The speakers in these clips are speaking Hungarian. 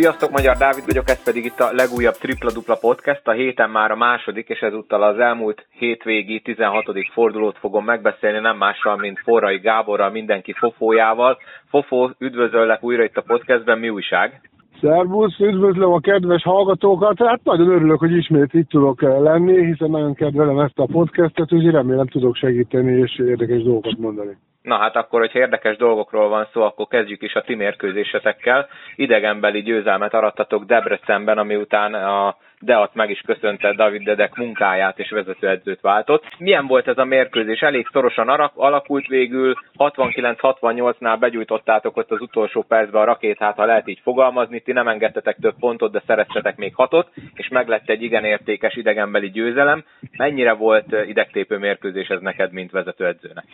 Sziasztok, Magyar Dávid vagyok, ez pedig itt a legújabb Tripla Dupla Podcast. A héten már a második, és ezúttal az elmúlt hétvégi 16. fordulót fogom megbeszélni, nem mással, mint Forrai Gáborral, mindenki fofójával. Fofó, üdvözöllek újra itt a podcastben, mi újság? Szervusz, üdvözlöm a kedves hallgatókat. Hát nagyon örülök, hogy ismét itt tudok lenni, hiszen nagyon kedvelem ezt a podcastet, úgyhogy remélem tudok segíteni és érdekes dolgokat mondani. Na hát akkor, hogyha érdekes dolgokról van szó, akkor kezdjük is a ti mérkőzésetekkel. Idegenbeli győzelmet arattatok Debrecenben, ami után a Deat meg is köszönte David Dedek munkáját és vezetőedzőt váltott. Milyen volt ez a mérkőzés? Elég szorosan alakult végül, 69-68-nál begyújtottátok ott az utolsó percben a rakétát, ha lehet így fogalmazni, ti nem engedtetek több pontot, de szereztetek még hatot, és meglett egy igen értékes idegenbeli győzelem. Mennyire volt idegtépő mérkőzés ez neked, mint vezetőedzőnek?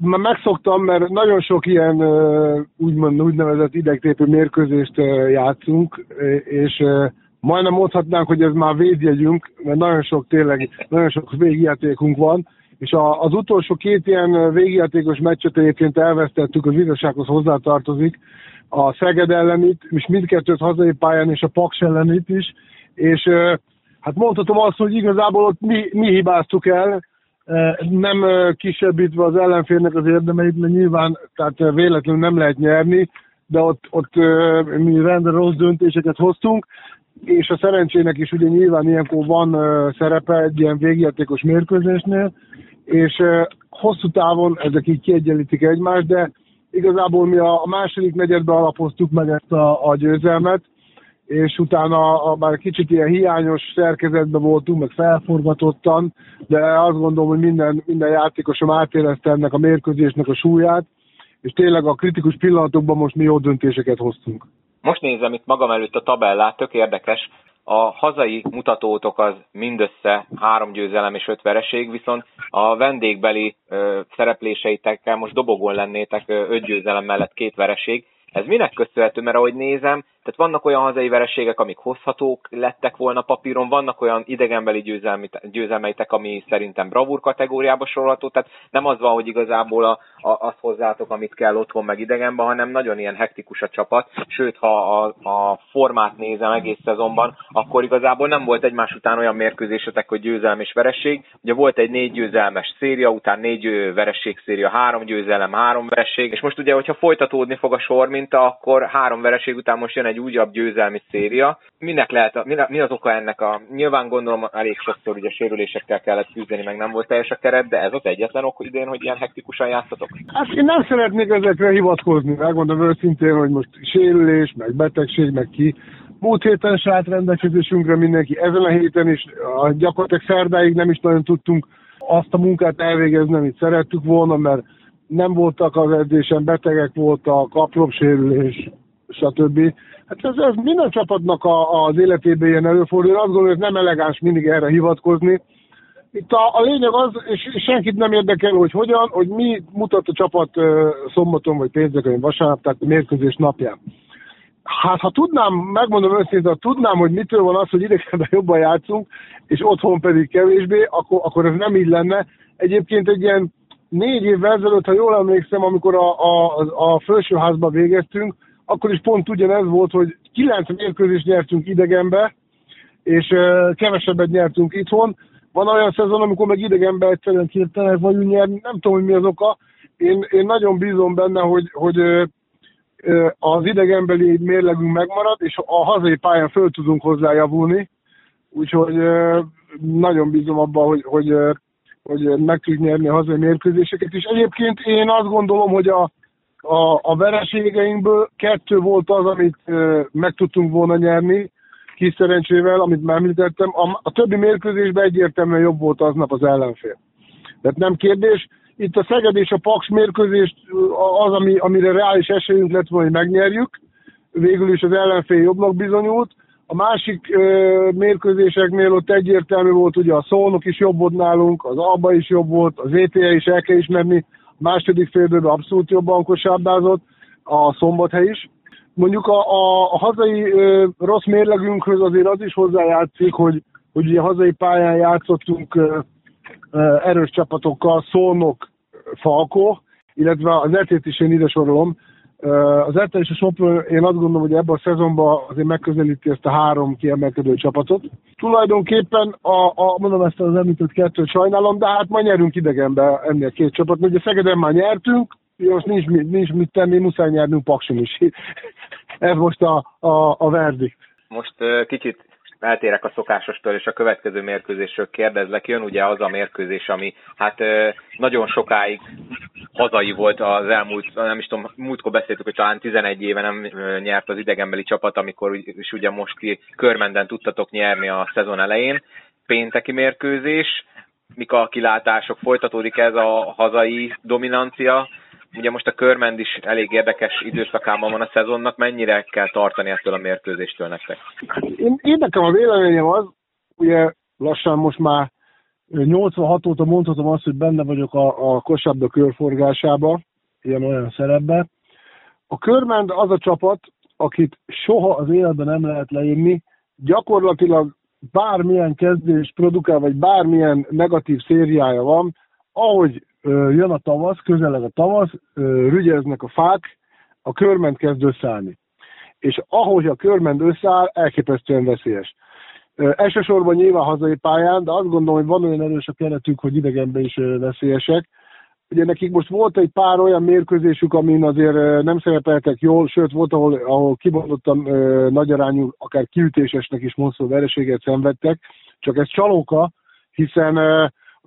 Már megszoktam, mert nagyon sok ilyen úgymond úgynevezett idegtépő mérkőzést játszunk, és majdnem mondhatnánk, hogy ez már védjegyünk, mert nagyon sok tényleg, nagyon sok végjátékunk van, és a, az utolsó két ilyen végjátékos meccset egyébként elvesztettük, az igazsághoz hozzátartozik, a Szeged ellenit, és mindkettőt hazai pályán, és a Paks ellenit is, és hát mondhatom azt, hogy igazából ott mi, mi hibáztuk el, nem kisebbítve az ellenfélnek az érdemeit, mert nyilván tehát véletlenül nem lehet nyerni, de ott, ott mi rendre rossz döntéseket hoztunk, és a szerencsének is ugye nyilván ilyenkor van szerepe egy ilyen végjátékos mérkőzésnél, és hosszú távon ezek így kiegyenlítik egymást, de igazából mi a, második negyedben alapoztuk meg ezt a, a győzelmet, és utána a, már kicsit ilyen hiányos szerkezetben voltunk, meg felforgatottan, de azt gondolom, hogy minden, minden játékosom átérezte ennek a mérkőzésnek a súlyát, és tényleg a kritikus pillanatokban most mi jó döntéseket hoztunk. Most nézem itt magam előtt a tabellát, tök érdekes. A hazai mutatótok az mindössze három győzelem és öt vereség, viszont a vendégbeli ö, szerepléseitekkel most dobogon lennétek ö, öt győzelem mellett két vereség. Ez minek köszönhető? Mert ahogy nézem, tehát vannak olyan hazai vereségek, amik hozhatók lettek volna papíron, vannak olyan idegenbeli győzelmeitek, ami szerintem bravúr kategóriába sorolható, tehát nem az van, hogy igazából a, a, azt hozzátok, amit kell otthon meg idegenben, hanem nagyon ilyen hektikus a csapat, sőt, ha a, a formát nézem egész szezonban, akkor igazából nem volt egymás után olyan mérkőzésetek, hogy győzelem és vereség. Ugye volt egy négy győzelmes széria, után négy vereség széria, három győzelem, három vereség, és most ugye, hogyha folytatódni fog a sor minta, akkor három vereség után most jön egy egy újabb győzelmi széria. Minek lehet, mi az oka ennek a, nyilván gondolom elég sokszor ugye sérülésekkel kellett küzdeni, meg nem volt teljes a keret, de ez az egyetlen ok idén, hogy ilyen hektikusan játszatok? Hát én nem szeretnék ezekre hivatkozni, megmondom őszintén, hogy most sérülés, meg betegség, meg ki. Múlt héten se állt rendelkezésünkre mindenki, ezen a héten is, gyakorlatilag szerdáig nem is nagyon tudtunk azt a munkát elvégezni, amit szerettük volna, mert nem voltak az edzésen, betegek voltak, apróbb-sérülés, stb. Hát ez, ez minden csapatnak a, az életében ilyen előfordul. Én azt gondolom, hogy nem elegáns mindig erre hivatkozni. Itt a, a lényeg az, és senkit nem érdekel, hogy hogyan, hogy mi mutat a csapat uh, szombaton vagy pénteken, vagy vasárnap, tehát mérkőzés napján. Hát ha tudnám, megmondom őszintén, ha tudnám, hogy mitől van az, hogy idegenben jobban játszunk, és otthon pedig kevésbé, akkor, akkor ez nem így lenne. Egyébként egy ilyen négy évvel ezelőtt, ha jól emlékszem, amikor a, a, a felsőházba végeztünk, akkor is pont ugyanez volt, hogy kilenc mérkőzést nyertünk idegenbe, és kevesebbet nyertünk itthon. Van olyan szezon, amikor meg idegenbe egyszerűen képtelenek vagyunk nyerni, nem tudom, hogy mi az oka. Én, én nagyon bízom benne, hogy, hogy az idegenbeli mérlegünk megmarad, és a hazai pályán föl tudunk hozzájavulni. Úgyhogy nagyon bízom abban, hogy, hogy, hogy meg tudjuk nyerni a hazai mérkőzéseket. És egyébként én azt gondolom, hogy a, a, a vereségeinkből kettő volt az, amit meg tudtunk volna nyerni, kis szerencsével, amit már említettem. A, a többi mérkőzésben egyértelműen jobb volt aznap az ellenfél. Tehát nem kérdés. Itt a Szeged és a Paks mérkőzést az, ami, amire reális esélyünk lett volna, hogy megnyerjük. Végül is az ellenfél jobbnak bizonyult. A másik e, mérkőzéseknél ott egyértelmű volt, ugye a Szónok is jobb volt nálunk, az Alba is jobb volt, az ETE is el kell ismerni, második félidőben abszolút jobban kosárdázott, a szombathely is. Mondjuk a, a, a hazai ö, rossz mérlegünkhöz azért az is hozzájátszik, hogy, hogy ugye hazai pályán játszottunk ö, ö, erős csapatokkal, Szolnok, Falko, illetve az etét is én ide sorolom, Az Erte és a Sopron, én azt gondolom, hogy ebben a szezonban azért megközelíti ezt a három kiemelkedő csapatot. Tulajdonképpen, a, a, mondom ezt az említett kettőt sajnálom, de hát majd nyerünk idegenbe ennél két csapat. Ugye Szegeden már nyertünk, most nincs, nincs mit tenni, muszáj nyernünk Pakson is. Ez most a, a, a verdikt. Most kicsit eltérek a szokásostól, és a következő mérkőzésről kérdezlek. Jön ugye az a mérkőzés, ami hát nagyon sokáig hazai volt az elmúlt, nem is tudom, múltkor beszéltük, hogy talán 11 éve nem nyert az idegenbeli csapat, amikor is ugye most ki körmenden tudtatok nyerni a szezon elején. Pénteki mérkőzés, mik a kilátások, folytatódik ez a hazai dominancia, Ugye most a körmend is elég érdekes időszakában van a szezonnak, mennyire kell tartani ettől a mérkőzéstől nektek? Én, én nekem a véleményem az, ugye lassan most már 86 óta mondhatom azt, hogy benne vagyok a, a kosabda körforgásába, ilyen olyan szerepben. A körmend az a csapat, akit soha az életben nem lehet leírni, gyakorlatilag bármilyen kezdés produkál, vagy bármilyen negatív szériája van, ahogy jön a tavasz, közeleg a tavasz, rügyeznek a fák, a körment kezd összeállni. És ahogy a körment összeáll, elképesztően veszélyes. Elsősorban nyilván hazai pályán, de azt gondolom, hogy van olyan erős a keretük, hogy idegenben is veszélyesek. Ugye nekik most volt egy pár olyan mérkőzésük, amin azért nem szerepeltek jól, sőt volt, ahol, ahol kibondottan nagy arányú, akár kiütésesnek is mondszó vereséget szenvedtek, csak ez csalóka, hiszen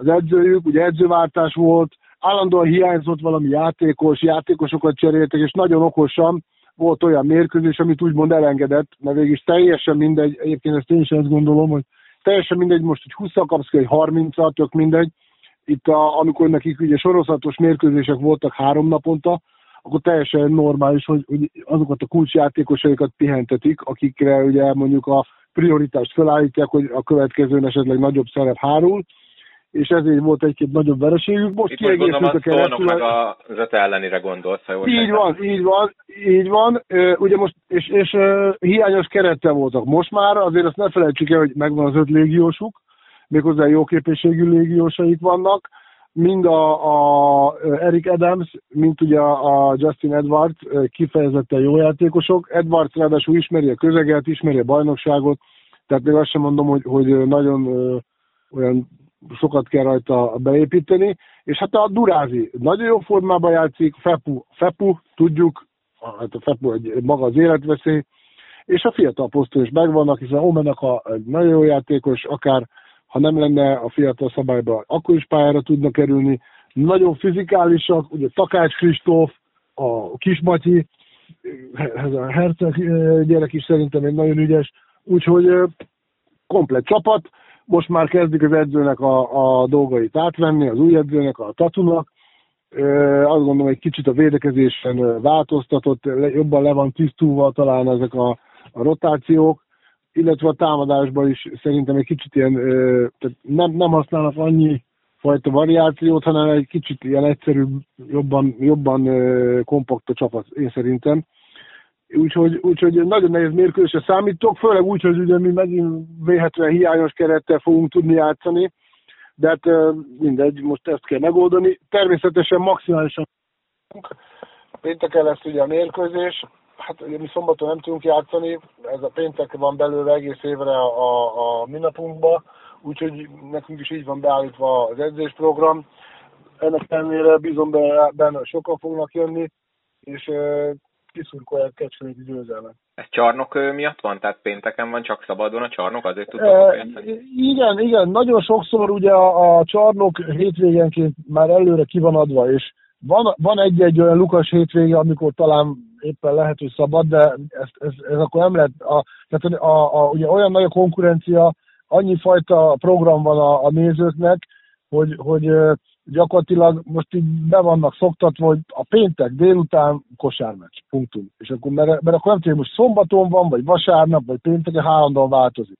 az edzőjük, ugye edzőváltás volt, állandóan hiányzott valami játékos, játékosokat cseréltek, és nagyon okosan volt olyan mérkőzés, amit úgymond elengedett, mert végig is teljesen mindegy, egyébként ezt én is ezt gondolom, hogy teljesen mindegy, most hogy 20 kapsz ki, egy 30 tök mindegy. Itt, a, amikor nekik ugye sorozatos mérkőzések voltak három naponta, akkor teljesen normális, hogy, hogy azokat a kulcsjátékosaikat pihentetik, akikre ugye mondjuk a prioritást felállítják, hogy a következőn esetleg nagyobb szerep hárul, és ezért volt egy-két nagyobb vereségük. Most Itt kiegészült a keretül. meg a öt ellenére gondolsz, ha jól Így van, így van, így van. Ugye most, és, és hiányos kerettel voltak. Most már azért azt ne felejtsük el, hogy megvan az öt légiósuk, méghozzá jó képességű légiósaik vannak, mind a, a Eric Adams, mint ugye a Justin Edwards kifejezetten jó játékosok. Edwards ráadásul ismeri a közeget, ismeri a bajnokságot, tehát még azt sem mondom, hogy, hogy nagyon olyan sokat kell rajta beépíteni, és hát a Durázi nagyon jó formában játszik, Fepu, Fepu, tudjuk, hát a Fepu egy, maga az életveszély, és a fiatal poszton is megvannak, hiszen Omenaka egy nagyon jó játékos, akár ha nem lenne a fiatal szabályban, akkor is pályára tudnak kerülni. Nagyon fizikálisak, ugye Takács Kristóf, a Kismatyi, ez a Herceg gyerek is szerintem egy nagyon ügyes, úgyhogy komplet csapat, most már kezdik az edzőnek a, a dolgait átvenni, az új edzőnek, a Tatunak. Azt gondolom, egy kicsit a védekezésen változtatott, jobban le van tisztulva talán ezek a, a rotációk, illetve a támadásban is szerintem egy kicsit ilyen, tehát nem, nem használnak annyi fajta variációt, hanem egy kicsit ilyen egyszerűbb, jobban, jobban kompakt a csapat, én szerintem. Úgyhogy, úgyhogy nagyon nehéz mérkőzésre számítok, főleg úgy, hogy ugye mi megint véhetően hiányos kerettel fogunk tudni játszani, de hát mindegy, most ezt kell megoldani. Természetesen maximálisan pénteken lesz ugye a mérkőzés, hát ugye mi szombaton nem tudunk játszani, ez a péntek van belőle egész évre a, a, minapunkba, úgyhogy nekünk is így van beállítva az edzésprogram. Ennek ellenére bízom benne, sokan fognak jönni, és kiszurkolják Kecskeméti győzelmet. Ez csarnok miatt van? Tehát pénteken van csak szabadon a csarnok? Azért tudtok e, Igen, igen. Nagyon sokszor ugye a, a csarnok hétvégenként már előre ki van adva, és van, van egy-egy olyan lukas hétvége, amikor talán éppen lehet, hogy szabad, de ez, ez, ez akkor nem lehet. A, tehát a, a, ugye olyan nagy a konkurencia, annyi fajta program van a, a nézőknek, hogy, hogy gyakorlatilag most így be vannak szoktatva, hogy a péntek délután kosármeccs, punktum. És akkor, mert, mert akkor nem tudom, most szombaton van, vagy vasárnap, vagy pénteken állandóan változik.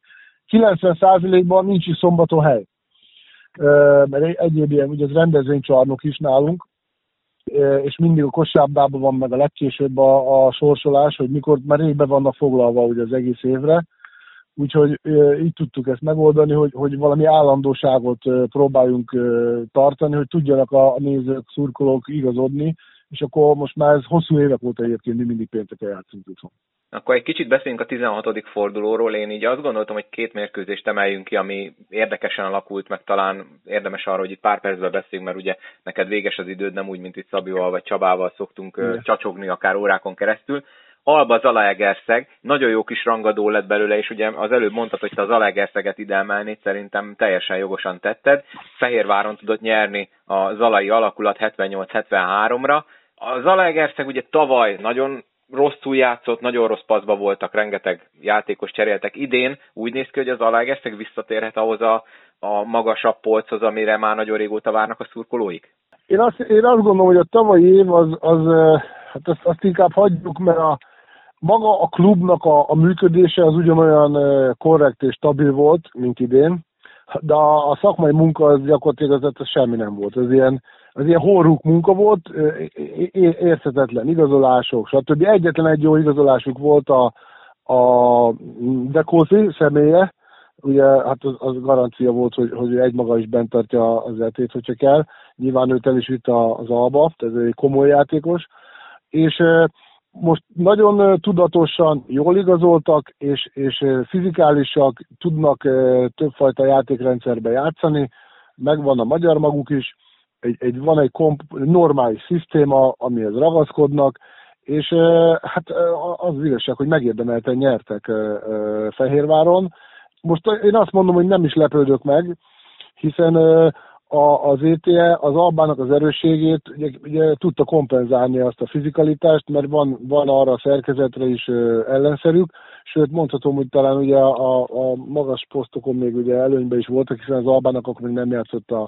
90%-ban nincs is szombaton hely. Mert egyéb ilyen, ugye az rendezvénycsarnok is nálunk, és mindig a kosárlabdában van meg a legkésőbb a, a sorsolás, hogy mikor már régbe vannak foglalva ugye az egész évre, Úgyhogy így tudtuk ezt megoldani, hogy, hogy valami állandóságot próbáljunk tartani, hogy tudjanak a nézők, szurkolók igazodni, és akkor most már ez hosszú évek óta egyébként mi mindig pénteken játszunk itthon. Akkor egy kicsit beszéljünk a 16. fordulóról. Én így azt gondoltam, hogy két mérkőzést emeljünk ki, ami érdekesen alakult, meg talán érdemes arra, hogy itt pár percben beszéljünk, mert ugye neked véges az időd, nem úgy, mint itt Szabival vagy Csabával szoktunk Igen. csacsogni akár órákon keresztül. Alba Zalaegerszeg, nagyon jó kis rangadó lett belőle, és ugye az előbb mondtad, hogy te az Zalaegerszeget ide emelnéd, szerintem teljesen jogosan tetted. Fehérváron tudott nyerni a Zalai alakulat 78-73-ra. A Zalaegerszeg ugye tavaly nagyon rosszul játszott, nagyon rossz paszba voltak, rengeteg játékos cseréltek. Idén úgy néz ki, hogy az Zalaegerszeg visszatérhet ahhoz a, a magasabb polchoz, amire már nagyon régóta várnak a szurkolóik? Én azt, én azt gondolom, hogy a tavalyi év az, az hát azt, azt inkább hagyjuk, mert a, maga a klubnak a, a működése az ugyanolyan korrekt és stabil volt, mint idén, de a, a szakmai munka az gyakorlatilag az, az semmi nem volt. Ez ilyen, az ilyen horruk munka volt, érthetetlen igazolások, stb. Egyetlen egy jó igazolásuk volt a, a Dekózi személye, ugye hát az, az garancia volt, hogy, hogy egy maga is bent tartja az etét, hogyha kell. Nyilván őt el is vitt az Alba, ez egy komoly játékos, és most nagyon tudatosan jól igazoltak, és, és fizikálisak, tudnak többfajta játékrendszerbe játszani, megvan a magyar maguk is, egy, egy, van egy komp, normális szisztéma, amihez ragaszkodnak, és hát az az igazság, hogy megérdemelten nyertek Fehérváron. Most én azt mondom, hogy nem is lepődök meg, hiszen a, az ETE az Albának az erősségét ugye, ugye tudta kompenzálni azt a fizikalitást, mert van, van arra a szerkezetre is ö, ellenszerük, sőt mondhatom, hogy talán ugye a, a magas posztokon még ugye előnyben is voltak, hiszen az Albának akkor még nem játszott a,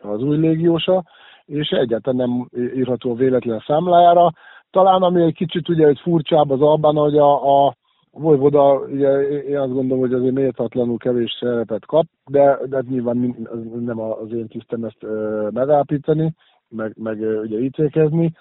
az új légiósa, és egyáltalán nem írható véletlen számlájára. Talán ami egy kicsit ugye egy furcsább az Albán, hogy a, a Vojvoda, ugye én azt gondolom, hogy azért méltatlanul kevés szerepet kap, de, de nyilván nem az én tisztem ezt megállapítani, meg, meg ugye ítélkezni,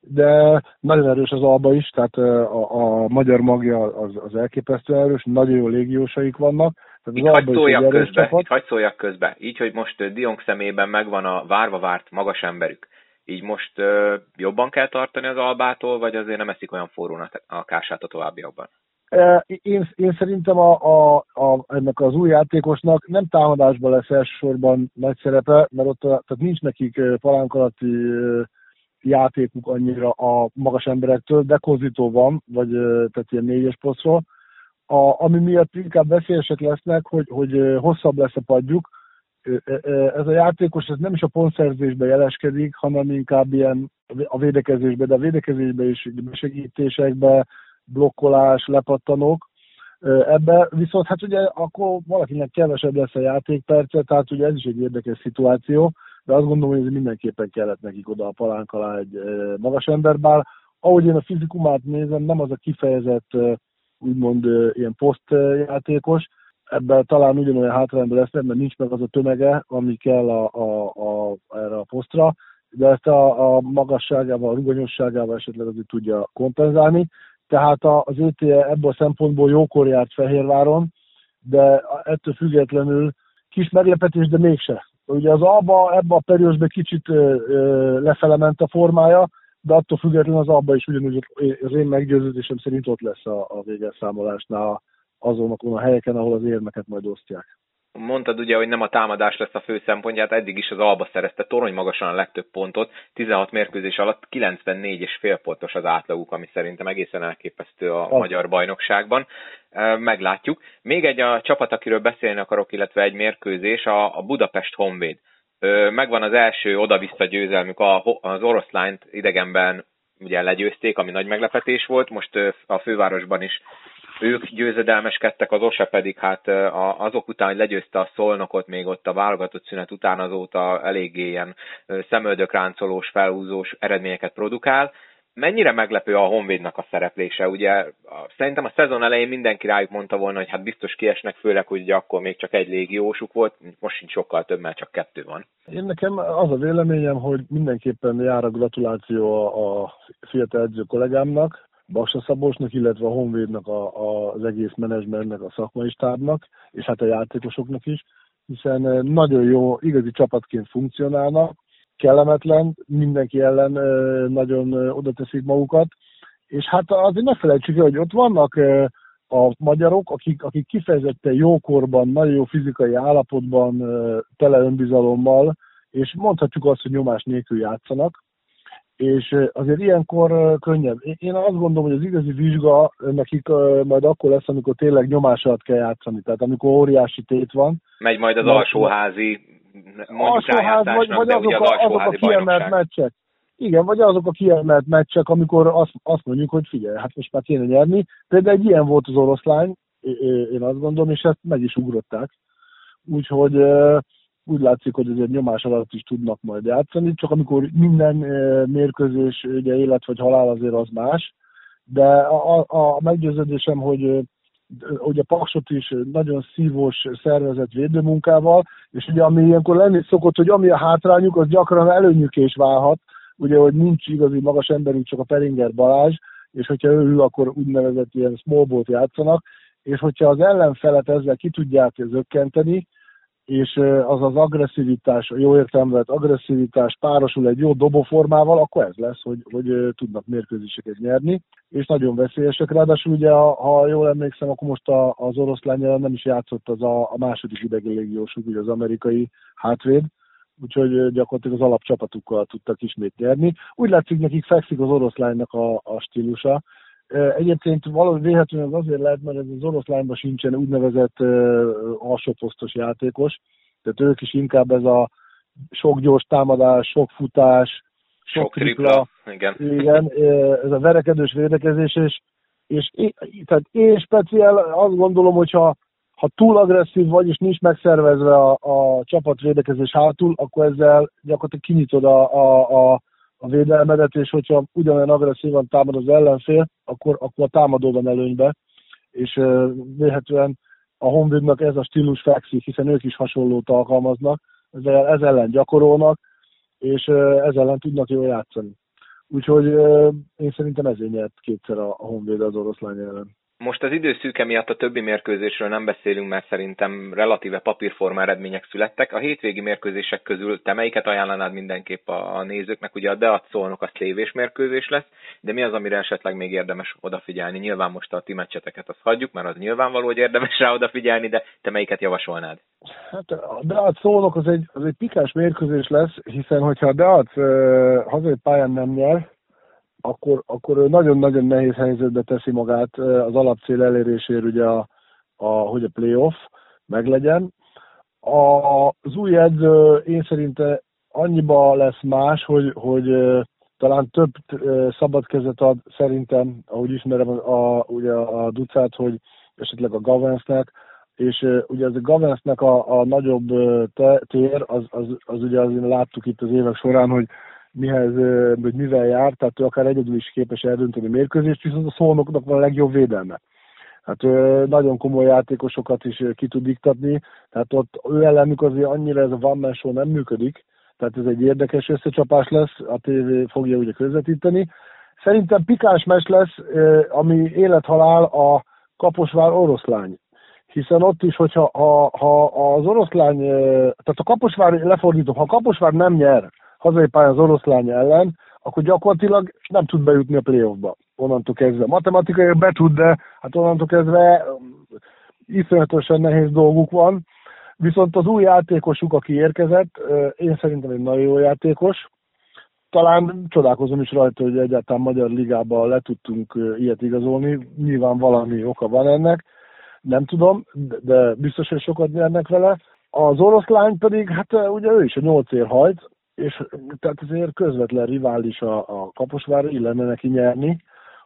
de nagyon erős az Alba is, tehát a, a magyar magja az, az elképesztő erős, nagyon jó légiósaik vannak. Tehát itt szóljak közbe, itt hagyd szóljak közbe. Így, hogy most Diong szemében megvan a várva várt magas emberük, így most uh, jobban kell tartani az albától, vagy azért nem eszik olyan forrón a kását a továbbiakban? Én, én szerintem a, a, a, ennek az új játékosnak nem támadásban lesz elsősorban nagy szerepe, mert ott tehát nincs nekik palánk alatti játékuk annyira a magas emberektől, de kozító van, vagy tehát ilyen négyes posztról. A, ami miatt inkább veszélyesek lesznek, hogy, hogy hosszabb lesz a padjuk. Ez a játékos ez nem is a pontszerzésbe jeleskedik, hanem inkább ilyen a védekezésbe, de a védekezésbe is segítésekbe, blokkolás, lepattanók. Ebbe viszont hát ugye akkor valakinek kevesebb lesz a játékperce, tehát ugye ez is egy érdekes szituáció, de azt gondolom, hogy ez mindenképpen kellett nekik oda a palánk alá egy magas ember, bár ahogy én a fizikumát nézem, nem az a kifejezett úgymond ilyen posztjátékos, ebben talán ugyanolyan hátrányban lesz, mert nincs meg az a tömege, ami kell a, a, a, erre a posztra, de ezt a, a magasságával, a ruganyosságával esetleg azért tudja kompenzálni. Tehát az ÖTE ebből a szempontból jókor járt Fehérváron, de ettől függetlenül kis meglepetés, de mégse. Ugye az Alba ebbe a periódusban kicsit lefele ment a formája, de attól függetlenül az Alba is ugyanúgy az én meggyőződésem szerint ott lesz a, a végelszámolásnál azonokon a helyeken, ahol az érmeket majd osztják mondtad ugye, hogy nem a támadás lesz a fő szempontját, eddig is az Alba szerezte torony magasan a legtöbb pontot, 16 mérkőzés alatt 94 és fél pontos az átlaguk, ami szerintem egészen elképesztő a oh. magyar bajnokságban. Meglátjuk. Még egy a csapat, akiről beszélni akarok, illetve egy mérkőzés, a, Budapest Honvéd. Megvan az első oda-vissza győzelmük, az oroszlányt idegenben ugye legyőzték, ami nagy meglepetés volt, most a fővárosban is ők győzedelmeskedtek, az OSE pedig hát azok után, hogy legyőzte a szolnokot, még ott a válogatott szünet után azóta eléggé ilyen szemöldökráncolós, felhúzós eredményeket produkál. Mennyire meglepő a Honvédnak a szereplése? Ugye szerintem a szezon elején mindenki rájuk mondta volna, hogy hát biztos kiesnek, főleg, hogy ugye akkor még csak egy légiósuk volt, most sincs sokkal több, mert csak kettő van. Én nekem az a véleményem, hogy mindenképpen jár a gratuláció a fiatal edző kollégámnak, Baksa Szabosnak, illetve a Honvédnak, a, a, az egész menedzsmentnek, a szakmai stábnak, és hát a játékosoknak is, hiszen eh, nagyon jó, igazi csapatként funkcionálnak, kellemetlen, mindenki ellen nagyon oda teszik magukat, és hát azért ne felejtsük el, hogy ott vannak a magyarok, akik, akik kifejezetten jókorban, nagyon jó fizikai állapotban, tele önbizalommal, és mondhatjuk azt, hogy nyomás nélkül játszanak, és azért ilyenkor könnyebb. Én azt gondolom, hogy az igazi vizsga nekik majd akkor lesz, amikor tényleg nyomás alatt kell játszani, tehát amikor óriási tét van. Megy majd az alsóházi alsóház, vagy, vagy azok, a, azok a kiemelt meccsek. Igen, vagy azok a kiemelt meccsek, amikor azt, azt mondjuk, hogy figyelj, hát most már kéne nyerni. Például egy ilyen volt az oroszlány, én azt gondolom, és ezt meg is ugrották. Úgyhogy úgy látszik, hogy azért nyomás alatt is tudnak majd játszani, csak amikor minden mérkőzés ugye élet vagy halál azért az más, de a, a meggyőződésem, hogy ugye Paksot is nagyon szívós szervezett védőmunkával, és ugye ami ilyenkor lenni szokott, hogy ami a hátrányuk, az gyakran előnyük is válhat, ugye, hogy nincs igazi magas emberünk, csak a Peringer Balázs, és hogyha ő akkor úgynevezett ilyen small játszanak, és hogyha az ellenfelet ezzel ki tudják zökkenteni, és az az agresszivitás, a jó értelme agresszivitás párosul egy jó dobóformával, akkor ez lesz, hogy, hogy tudnak mérkőzéseket nyerni, és nagyon veszélyesek. Ráadásul ugye, ha jól emlékszem, akkor most az oroszlány nem is játszott az a, a második idegi légiósuk, ugye az amerikai hátvéd, úgyhogy gyakorlatilag az alapcsapatukkal tudtak ismét nyerni. Úgy látszik, nekik fekszik az oroszlánynak a, a stílusa, Egyébként valahogy véletlenül az azért lehet, mert ez az oroszlányban sincsen úgynevezett alsóposztos játékos, tehát ők is inkább ez a sok gyors támadás, sok futás, sok, sok tripla, igen. igen. ez a verekedős védekezés, és, és tehát én speciál azt gondolom, hogyha ha túl agresszív vagy, és nincs megszervezve a, a csapat védekezés hátul, akkor ezzel gyakorlatilag kinyitod a, a, a a védelmedet, és hogyha ugyanolyan agresszívan támad az ellenfél, akkor, akkor a támadó van előnybe, és véletlenül a Honvédnak ez a stílus fekszik, hiszen ők is hasonlót alkalmaznak, ez ellen gyakorolnak, és ez ellen tudnak jól játszani. Úgyhogy én szerintem ezért nyert kétszer a Honvéd az oroszlány ellen. Most az időszűke miatt a többi mérkőzésről nem beszélünk, mert szerintem relatíve papírforma eredmények születtek. A hétvégi mérkőzések közül te melyiket ajánlanád mindenképp a, a nézőknek? Ugye a Deat szólnok a szlévés mérkőzés lesz, de mi az, amire esetleg még érdemes odafigyelni? Nyilván most a ti meccseteket azt hagyjuk, mert az nyilvánvaló, hogy érdemes rá odafigyelni, de te melyiket javasolnád? Hát a Deat szólnok az egy, az egy pikás mérkőzés lesz, hiszen hogyha a Deat uh, hazai pályán nem nyer, akkor, akkor nagyon-nagyon nehéz helyzetbe teszi magát az alapcél elérésért, ugye a, a, hogy a playoff meglegyen. A, az új edző én szerinte annyiba lesz más, hogy, hogy talán több szabad kezet ad szerintem, ahogy ismerem a, ugye a Ducát, hogy esetleg a Gavensnek, és ugye az a Gavensnek a, a nagyobb uh, tér, az, az, az ugye azért láttuk itt az évek során, hogy mihez, hogy mivel jár, tehát ő akár egyedül is képes eldönteni mérkőzést, viszont a szolnoknak van a legjobb védelme. Hát nagyon komoly játékosokat is ki tud diktatni, tehát ott ő ellenük azért annyira ez a one man show nem működik, tehát ez egy érdekes összecsapás lesz, a tévé fogja ugye közvetíteni. Szerintem pikás mes lesz, ami élethalál a Kaposvár oroszlány. Hiszen ott is, hogyha ha, ha az oroszlány, tehát a Kaposvár, lefordítom, ha a Kaposvár nem nyer, hazai pályán az oroszlány ellen, akkor gyakorlatilag nem tud bejutni a playoffba. Onnantól kezdve. Matematikai be tud, de hát onnantól kezdve um, iszonyatosan nehéz dolguk van. Viszont az új játékosuk, aki érkezett, én szerintem egy nagyon jó játékos. Talán csodálkozom is rajta, hogy egyáltalán Magyar Ligában le tudtunk ilyet igazolni. Nyilván valami oka van ennek. Nem tudom, de biztos, hogy sokat nyernek vele. Az oroszlány pedig, hát ugye ő is a nyolc ér hajt, és tehát azért közvetlen rivális a, a Kaposvár, illene neki nyerni,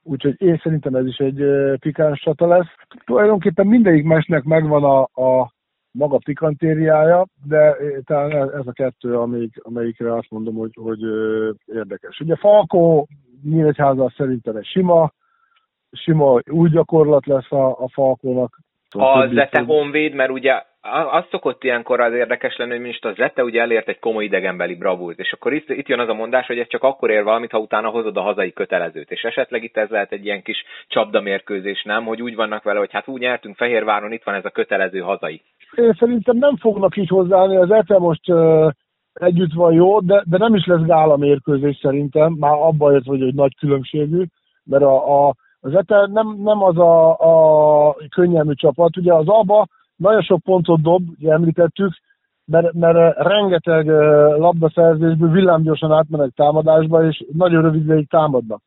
úgyhogy én szerintem ez is egy pikáns csata lesz. Tulajdonképpen mindegyik mesnek megvan a, a maga pikantériája, de talán ez a kettő, amelyik, amelyikre azt mondom, hogy, hogy érdekes. Ugye Falkó Nyíregyháza szerintem egy sima, sima új gyakorlat lesz a, a Falkónak. A Zete Honvéd, mert ugye az szokott ilyenkor az érdekes lenni, hogy most az Zete ugye elért egy komoly idegenbeli bravúrt, és akkor itt, itt jön az a mondás, hogy ez csak akkor ér valamit, ha utána hozod a hazai kötelezőt, és esetleg itt ez lehet egy ilyen kis csapdamérkőzés, nem? Hogy úgy vannak vele, hogy hát úgy nyertünk Fehérváron, itt van ez a kötelező hazai. Én szerintem nem fognak így hozzáállni, az Zete most uh, együtt van jó, de, de nem is lesz gála mérkőzés szerintem, már abban ért, hogy egy nagy különbségű, mert a, a, az ETE nem, nem az a, a könnyelmű csapat, ugye az ABA nagyon sok pontot dob, ugye említettük, mert, mert rengeteg labdaszerzésből villámgyorsan átmenek támadásba, és nagyon rövid ideig támadnak.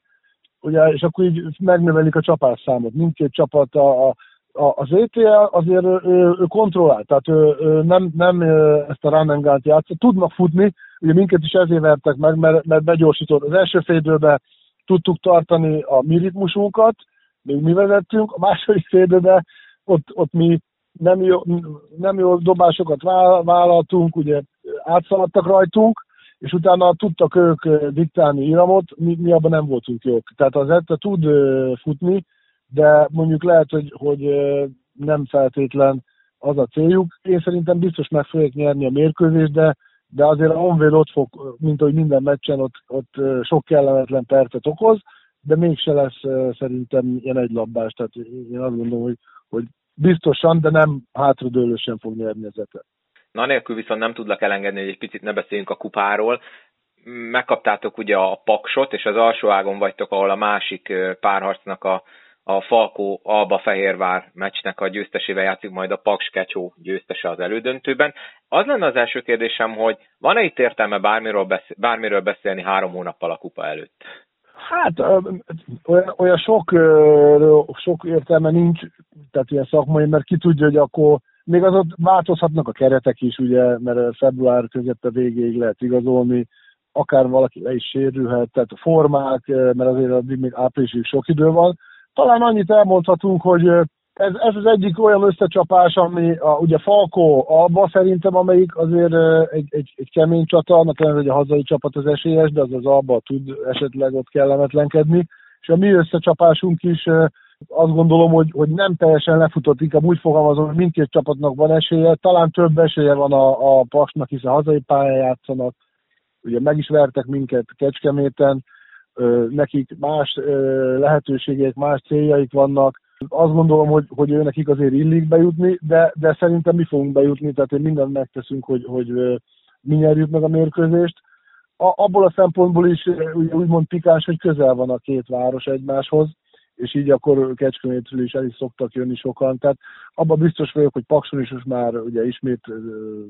Ugye, és akkor így megnövelik a csapásszámot. Mindkét csapat a, a az ETL azért ő, ő kontrollál, tehát ő, ő nem, nem ezt a gun játszott. Tudnak futni, ugye minket is ezért vertek meg, mert, mert begyorsított. Az első félidőben tudtuk tartani a mi ritmusunkat, még mi vezettünk, a második félidőben ott, ott mi nem jó, nem jó dobásokat vállaltunk, ugye átszaladtak rajtunk, és utána tudtak ők diktálni iramot, mi, mi abban nem voltunk jók. Tehát az ETA tud futni, de mondjuk lehet, hogy, hogy nem feltétlen az a céljuk. Én szerintem biztos meg fogják nyerni a mérkőzést, de, de azért a Honvéd ott fog, mint ahogy minden meccsen, ott, ott sok kellemetlen percet okoz, de mégse lesz szerintem ilyen egy labdás. Tehát én azt gondolom, hogy, hogy biztosan, de nem hátradőlősen fog nyerni az etet. Na, nélkül viszont nem tudlak elengedni, hogy egy picit ne beszéljünk a kupáról. Megkaptátok ugye a paksot, és az alsó ágon vagytok, ahol a másik párharcnak a a Falkó Alba Fehérvár meccsnek a győztesével játszik majd a Paks Kecsó győztese az elődöntőben. Az lenne az első kérdésem, hogy van-e itt értelme bármiről, beszél, bármiről beszélni három hónappal a kupa előtt? Hát olyan, sok, sok értelme nincs, tehát ilyen szakmai, mert ki tudja, hogy akkor még az ott változhatnak a keretek is, ugye, mert február a végéig lehet igazolni, akár valaki le is sérülhet, tehát a formák, mert azért addig még áprilisig sok idő van, talán annyit elmondhatunk, hogy ez, ez az egyik olyan összecsapás, ami a, ugye Falkó Alba szerintem, amelyik azért egy, egy, egy kemény csata, annak hogy a hazai csapat az esélyes, de az az Alba tud esetleg ott kellemetlenkedni. És a mi összecsapásunk is azt gondolom, hogy, hogy nem teljesen lefutott, inkább úgy fogalmazom, hogy mindkét csapatnak van esélye, talán több esélye van a, a Paksnak, hiszen hazai pályán játszanak, ugye meg is vertek minket Kecskeméten, nekik más lehetőségek, más céljaik vannak. Azt gondolom, hogy, hogy ő nekik azért illik bejutni, de, de szerintem mi fogunk bejutni, tehát én mindent megteszünk, hogy, hogy mi nyerjük meg a mérkőzést. A, abból a szempontból is úgymond pikáns, hogy közel van a két város egymáshoz, és így akkor Kecskemétről is el is szoktak jönni sokan. Tehát abban biztos vagyok, hogy Pakson is most már ugye ismét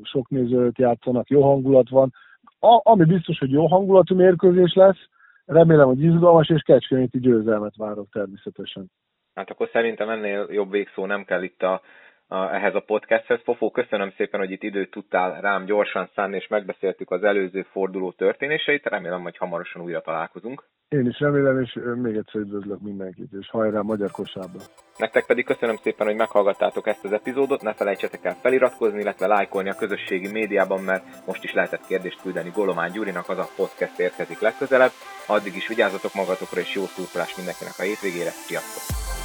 sok nézőt játszanak, jó hangulat van. A, ami biztos, hogy jó hangulatú mérkőzés lesz, Remélem, hogy izgalmas és kecskeméti győzelmet várok természetesen. Hát akkor szerintem ennél jobb végszó nem kell itt a, a, ehhez a podcasthez. Fofó, köszönöm szépen, hogy itt időt tudtál rám gyorsan szánni, és megbeszéltük az előző forduló történéseit. Remélem, hogy hamarosan újra találkozunk. Én is remélem, és még egyszer üdvözlök mindenkit, és hajrá magyar kosárba! Nektek pedig köszönöm szépen, hogy meghallgattátok ezt az epizódot, ne felejtsetek el feliratkozni, illetve lájkolni a közösségi médiában, mert most is lehetett kérdést küldeni Golomán Gyurinak, az a podcast érkezik legközelebb. Addig is vigyázzatok magatokra, és jó szurkolás mindenkinek a hétvégére. Sziasztok!